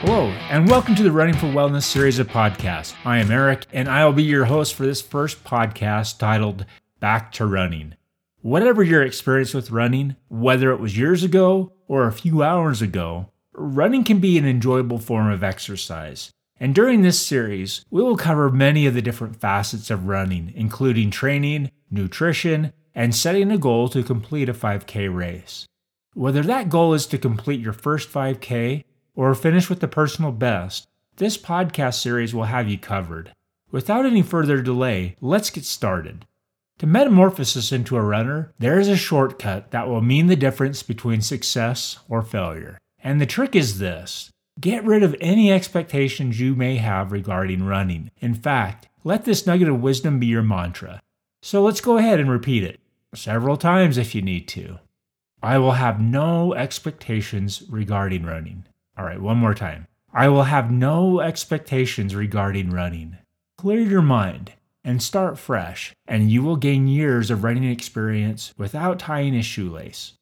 Hello, and welcome to the Running for Wellness series of podcasts. I am Eric, and I will be your host for this first podcast titled Back to Running. Whatever your experience with running, whether it was years ago or a few hours ago, running can be an enjoyable form of exercise. And during this series, we will cover many of the different facets of running, including training, nutrition, and setting a goal to complete a 5K race. Whether that goal is to complete your first 5K or finish with the personal best, this podcast series will have you covered. Without any further delay, let's get started. To metamorphosis into a runner, there is a shortcut that will mean the difference between success or failure. And the trick is this get rid of any expectations you may have regarding running. In fact, let this nugget of wisdom be your mantra. So let's go ahead and repeat it several times if you need to. I will have no expectations regarding running. All right, one more time. I will have no expectations regarding running. Clear your mind and start fresh, and you will gain years of running experience without tying a shoelace.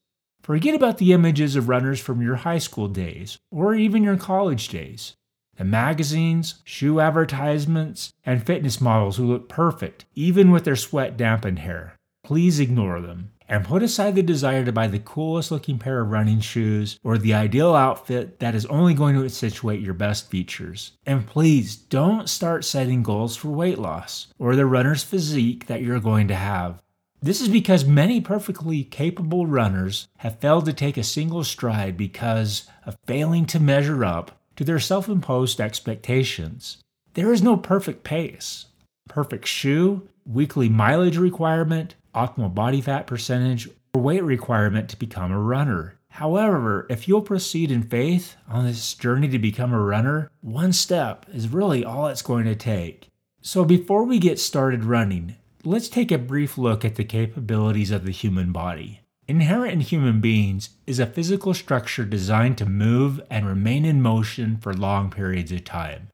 Forget about the images of runners from your high school days or even your college days. The magazines, shoe advertisements, and fitness models who look perfect, even with their sweat dampened hair. Please ignore them and put aside the desire to buy the coolest looking pair of running shoes or the ideal outfit that is only going to accentuate your best features. And please don't start setting goals for weight loss or the runner's physique that you're going to have. This is because many perfectly capable runners have failed to take a single stride because of failing to measure up to their self imposed expectations. There is no perfect pace, perfect shoe, weekly mileage requirement, optimal body fat percentage, or weight requirement to become a runner. However, if you'll proceed in faith on this journey to become a runner, one step is really all it's going to take. So before we get started running, let's take a brief look at the capabilities of the human body. Inherent in human beings is a physical structure designed to move and remain in motion for long periods of time.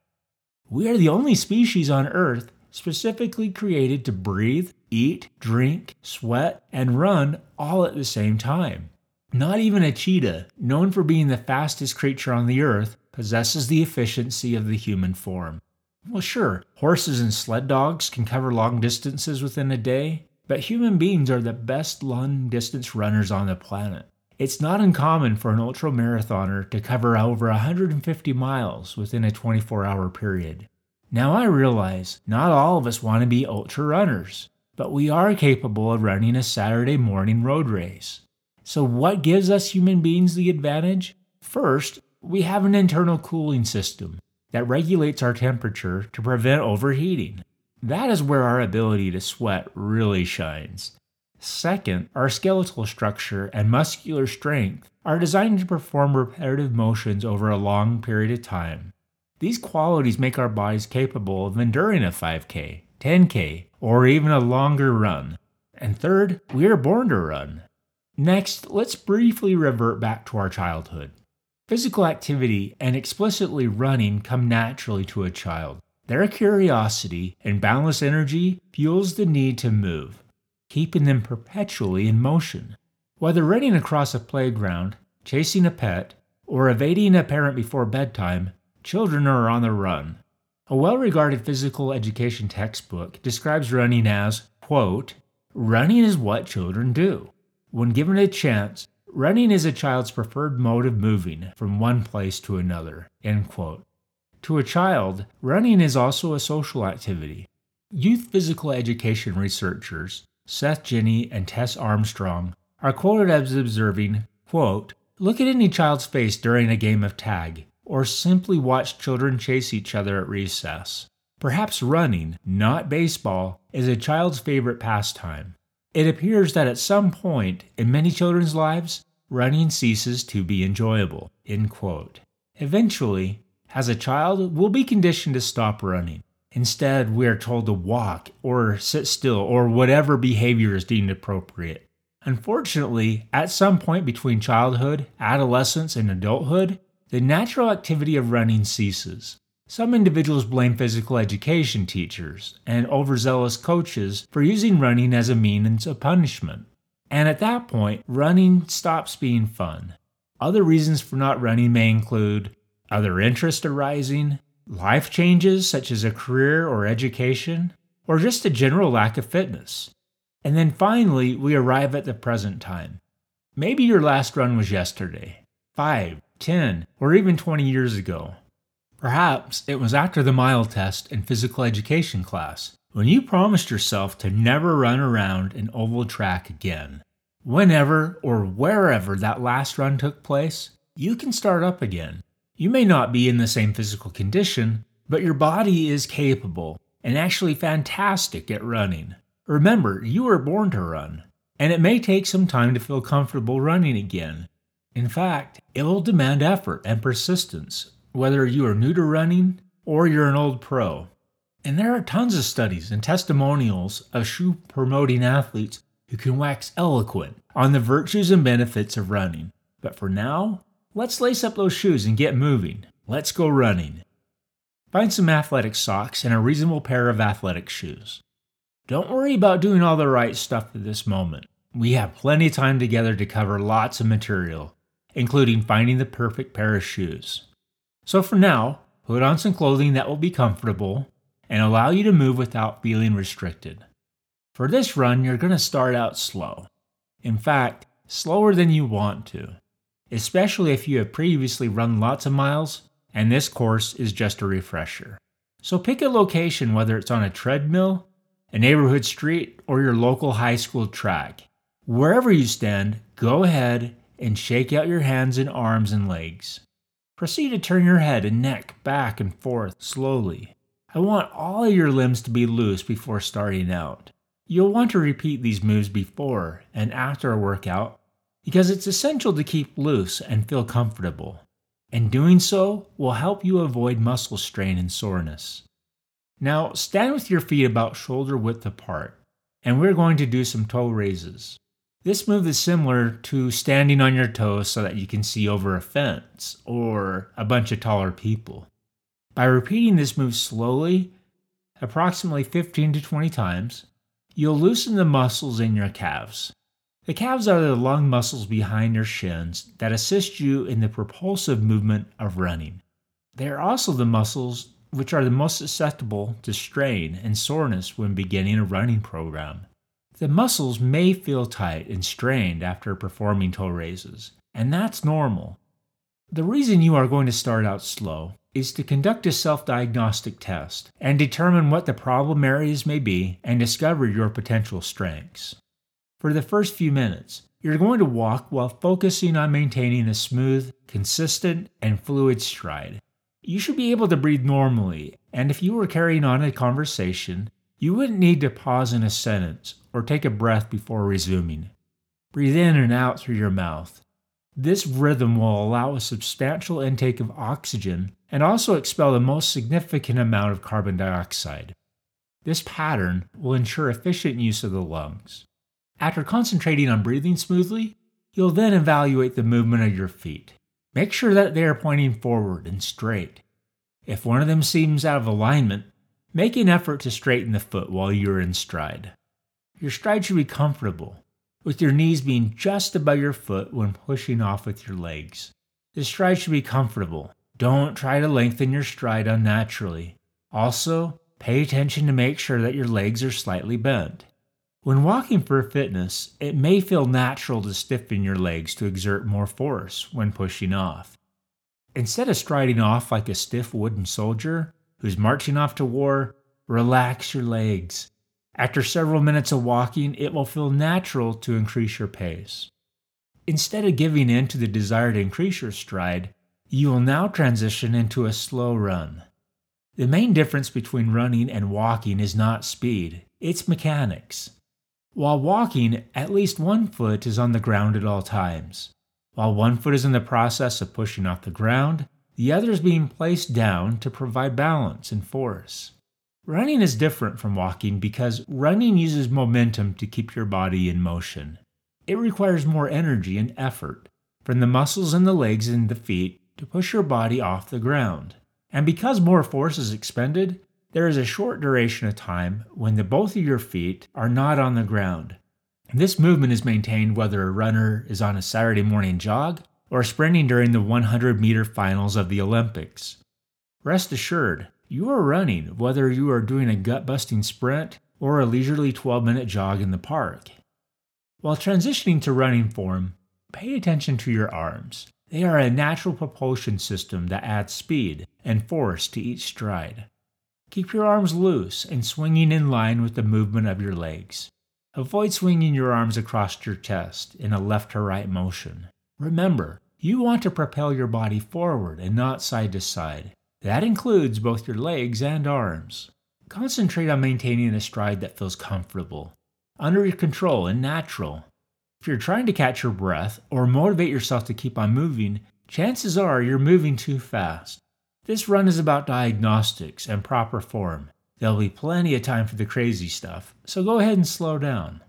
We are the only species on Earth specifically created to breathe, eat, drink, sweat, and run all at the same time. Not even a cheetah, known for being the fastest creature on the earth, possesses the efficiency of the human form. Well, sure, horses and sled dogs can cover long distances within a day, but human beings are the best long distance runners on the planet. It's not uncommon for an ultra marathoner to cover over 150 miles within a 24 hour period. Now I realize not all of us want to be ultra runners, but we are capable of running a Saturday morning road race. So, what gives us human beings the advantage? First, we have an internal cooling system that regulates our temperature to prevent overheating. That is where our ability to sweat really shines. Second, our skeletal structure and muscular strength are designed to perform repetitive motions over a long period of time. These qualities make our bodies capable of enduring a 5K, 10K, or even a longer run. And third, we are born to run. Next, let's briefly revert back to our childhood. Physical activity and explicitly running come naturally to a child. Their curiosity and boundless energy fuels the need to move, keeping them perpetually in motion. Whether running across a playground, chasing a pet, or evading a parent before bedtime, Children are on the run. A well regarded physical education textbook describes running as, quote, running is what children do. When given a chance, running is a child's preferred mode of moving from one place to another, end quote. To a child, running is also a social activity. Youth physical education researchers Seth Jenny and Tess Armstrong are quoted as observing, quote, Look at any child's face during a game of tag or simply watch children chase each other at recess. Perhaps running, not baseball, is a child's favorite pastime. It appears that at some point in many children's lives, running ceases to be enjoyable. Eventually, as a child, we'll be conditioned to stop running. Instead, we are told to walk or sit still or whatever behavior is deemed appropriate. Unfortunately, at some point between childhood, adolescence, and adulthood, the natural activity of running ceases. Some individuals blame physical education teachers and overzealous coaches for using running as a means of punishment. And at that point, running stops being fun. Other reasons for not running may include other interests arising, life changes such as a career or education, or just a general lack of fitness. And then finally, we arrive at the present time. Maybe your last run was yesterday, 5, 10, or even 20 years ago. Perhaps it was after the mile test in physical education class when you promised yourself to never run around an oval track again. Whenever or wherever that last run took place, you can start up again. You may not be in the same physical condition, but your body is capable and actually fantastic at running. Remember, you were born to run, and it may take some time to feel comfortable running again. In fact, it will demand effort and persistence whether you are new to running or you're an old pro. And there are tons of studies and testimonials of shoe promoting athletes who can wax eloquent on the virtues and benefits of running. But for now, let's lace up those shoes and get moving. Let's go running. Find some athletic socks and a reasonable pair of athletic shoes. Don't worry about doing all the right stuff at this moment. We have plenty of time together to cover lots of material, including finding the perfect pair of shoes. So for now, put on some clothing that will be comfortable and allow you to move without feeling restricted. For this run, you're going to start out slow. In fact, slower than you want to, especially if you have previously run lots of miles and this course is just a refresher. So pick a location, whether it's on a treadmill, a neighborhood street, or your local high school track. Wherever you stand, go ahead and shake out your hands and arms and legs. Proceed to turn your head and neck back and forth slowly. I want all of your limbs to be loose before starting out. You'll want to repeat these moves before and after a workout because it's essential to keep loose and feel comfortable. And doing so will help you avoid muscle strain and soreness. Now, stand with your feet about shoulder width apart, and we're going to do some toe raises. This move is similar to standing on your toes so that you can see over a fence or a bunch of taller people. By repeating this move slowly, approximately 15 to 20 times, you'll loosen the muscles in your calves. The calves are the lung muscles behind your shins that assist you in the propulsive movement of running. They are also the muscles which are the most susceptible to strain and soreness when beginning a running program. The muscles may feel tight and strained after performing toe raises, and that's normal. The reason you are going to start out slow is to conduct a self diagnostic test and determine what the problem areas may be and discover your potential strengths. For the first few minutes, you're going to walk while focusing on maintaining a smooth, consistent, and fluid stride. You should be able to breathe normally, and if you were carrying on a conversation, you wouldn't need to pause in a sentence or take a breath before resuming. Breathe in and out through your mouth. This rhythm will allow a substantial intake of oxygen and also expel the most significant amount of carbon dioxide. This pattern will ensure efficient use of the lungs. After concentrating on breathing smoothly, you'll then evaluate the movement of your feet. Make sure that they are pointing forward and straight. If one of them seems out of alignment, Make an effort to straighten the foot while you're in stride. Your stride should be comfortable, with your knees being just above your foot when pushing off with your legs. The stride should be comfortable. Don't try to lengthen your stride unnaturally. Also, pay attention to make sure that your legs are slightly bent. When walking for fitness, it may feel natural to stiffen your legs to exert more force when pushing off. Instead of striding off like a stiff wooden soldier, who's marching off to war, relax your legs. After several minutes of walking, it will feel natural to increase your pace. Instead of giving in to the desire to increase your stride, you will now transition into a slow run. The main difference between running and walking is not speed, it's mechanics. While walking, at least one foot is on the ground at all times. While one foot is in the process of pushing off the ground, the other is being placed down to provide balance and force. Running is different from walking because running uses momentum to keep your body in motion. It requires more energy and effort from the muscles in the legs and the feet to push your body off the ground. And because more force is expended, there is a short duration of time when the both of your feet are not on the ground. This movement is maintained whether a runner is on a Saturday morning jog or sprinting during the 100 meter finals of the Olympics. Rest assured, you are running whether you are doing a gut busting sprint or a leisurely 12 minute jog in the park. While transitioning to running form, pay attention to your arms. They are a natural propulsion system that adds speed and force to each stride. Keep your arms loose and swinging in line with the movement of your legs. Avoid swinging your arms across your chest in a left to right motion. Remember, you want to propel your body forward and not side to side. That includes both your legs and arms. Concentrate on maintaining a stride that feels comfortable, under your control, and natural. If you're trying to catch your breath or motivate yourself to keep on moving, chances are you're moving too fast. This run is about diagnostics and proper form. There'll be plenty of time for the crazy stuff, so go ahead and slow down.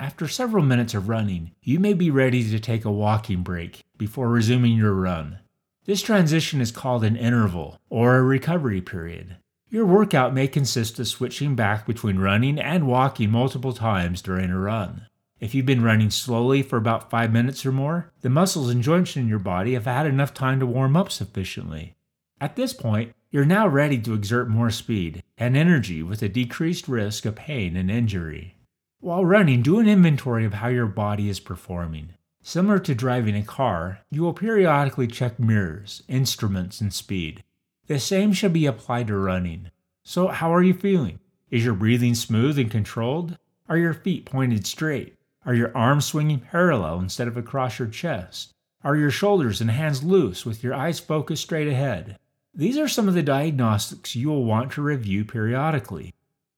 After several minutes of running, you may be ready to take a walking break before resuming your run. This transition is called an interval or a recovery period. Your workout may consist of switching back between running and walking multiple times during a run. If you've been running slowly for about 5 minutes or more, the muscles and joints in your body have had enough time to warm up sufficiently. At this point, you're now ready to exert more speed and energy with a decreased risk of pain and injury. While running, do an inventory of how your body is performing. Similar to driving a car, you will periodically check mirrors, instruments, and speed. The same should be applied to running. So, how are you feeling? Is your breathing smooth and controlled? Are your feet pointed straight? Are your arms swinging parallel instead of across your chest? Are your shoulders and hands loose with your eyes focused straight ahead? These are some of the diagnostics you will want to review periodically.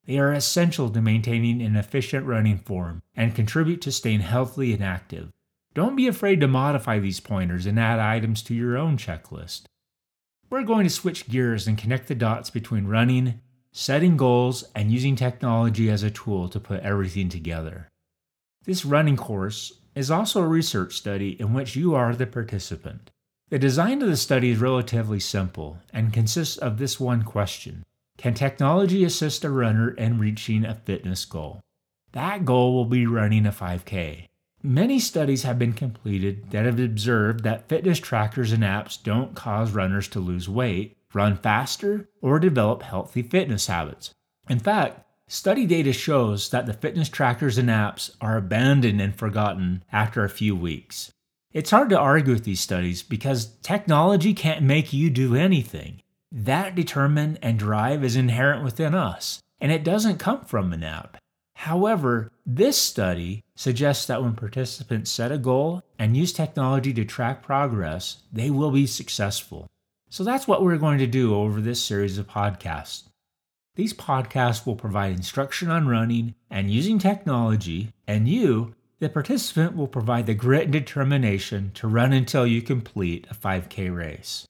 They are essential to maintaining an efficient running form and contribute to staying healthy and active. Don't be afraid to modify these pointers and add items to your own checklist. We're going to switch gears and connect the dots between running, setting goals, and using technology as a tool to put everything together. This running course is also a research study in which you are the participant. The design of the study is relatively simple and consists of this one question can technology assist a runner in reaching a fitness goal? That goal will be running a 5K. Many studies have been completed that have observed that fitness trackers and apps don't cause runners to lose weight, run faster, or develop healthy fitness habits. In fact, study data shows that the fitness trackers and apps are abandoned and forgotten after a few weeks. It's hard to argue with these studies because technology can't make you do anything. That determine and drive is inherent within us, and it doesn't come from an app. However, this study suggests that when participants set a goal and use technology to track progress, they will be successful. So that's what we're going to do over this series of podcasts. These podcasts will provide instruction on running and using technology, and you, the participant, will provide the grit and determination to run until you complete a 5K race.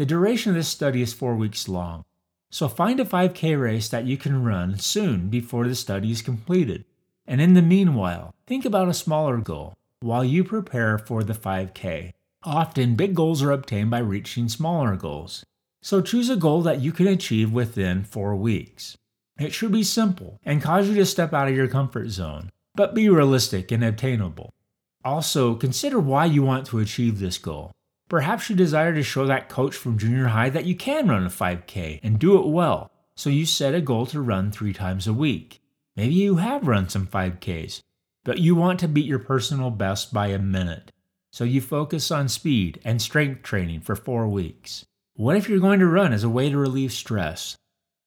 The duration of this study is four weeks long, so find a 5K race that you can run soon before the study is completed. And in the meanwhile, think about a smaller goal while you prepare for the 5K. Often, big goals are obtained by reaching smaller goals. So choose a goal that you can achieve within four weeks. It should be simple and cause you to step out of your comfort zone, but be realistic and obtainable. Also, consider why you want to achieve this goal. Perhaps you desire to show that coach from junior high that you can run a 5K and do it well, so you set a goal to run three times a week. Maybe you have run some 5Ks, but you want to beat your personal best by a minute, so you focus on speed and strength training for four weeks. What if you're going to run as a way to relieve stress?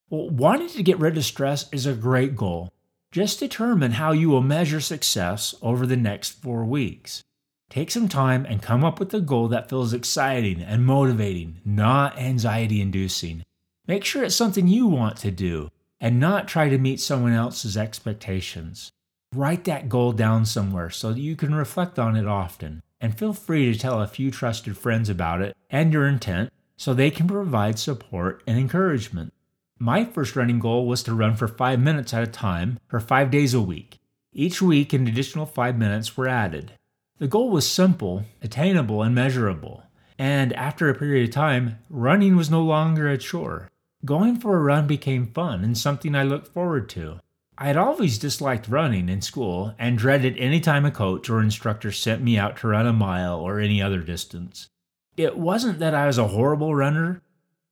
Well, wanting to get rid of stress is a great goal. Just determine how you will measure success over the next four weeks. Take some time and come up with a goal that feels exciting and motivating, not anxiety inducing. Make sure it's something you want to do and not try to meet someone else's expectations. Write that goal down somewhere so that you can reflect on it often, and feel free to tell a few trusted friends about it and your intent so they can provide support and encouragement. My first running goal was to run for five minutes at a time for five days a week. Each week, an additional five minutes were added. The goal was simple, attainable, and measurable. And after a period of time, running was no longer a chore. Going for a run became fun and something I looked forward to. I had always disliked running in school and dreaded any time a coach or instructor sent me out to run a mile or any other distance. It wasn't that I was a horrible runner,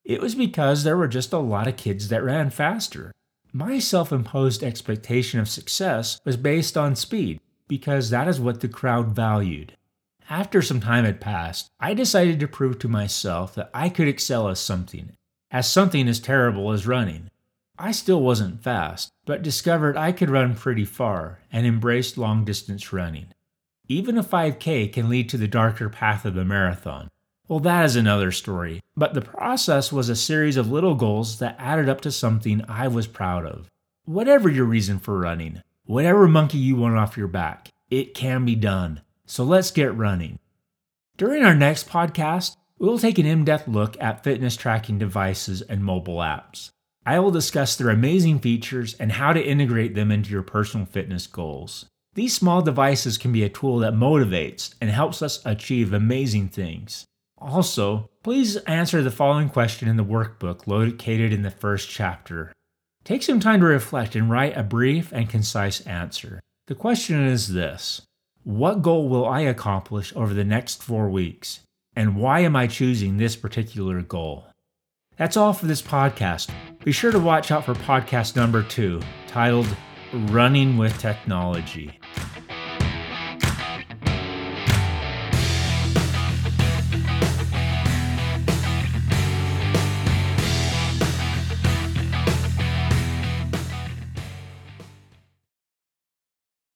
it was because there were just a lot of kids that ran faster. My self imposed expectation of success was based on speed because that is what the crowd valued. After some time had passed, I decided to prove to myself that I could excel as something, as something as terrible as running. I still wasn't fast, but discovered I could run pretty far and embraced long distance running. Even a 5K can lead to the darker path of the marathon. Well, that is another story, but the process was a series of little goals that added up to something I was proud of. Whatever your reason for running, whatever monkey you want off your back, it can be done. So let's get running. During our next podcast, we will take an in depth look at fitness tracking devices and mobile apps. I will discuss their amazing features and how to integrate them into your personal fitness goals. These small devices can be a tool that motivates and helps us achieve amazing things. Also, please answer the following question in the workbook located in the first chapter. Take some time to reflect and write a brief and concise answer. The question is this What goal will I accomplish over the next four weeks? And why am I choosing this particular goal? That's all for this podcast. Be sure to watch out for podcast number two, titled Running with Technology.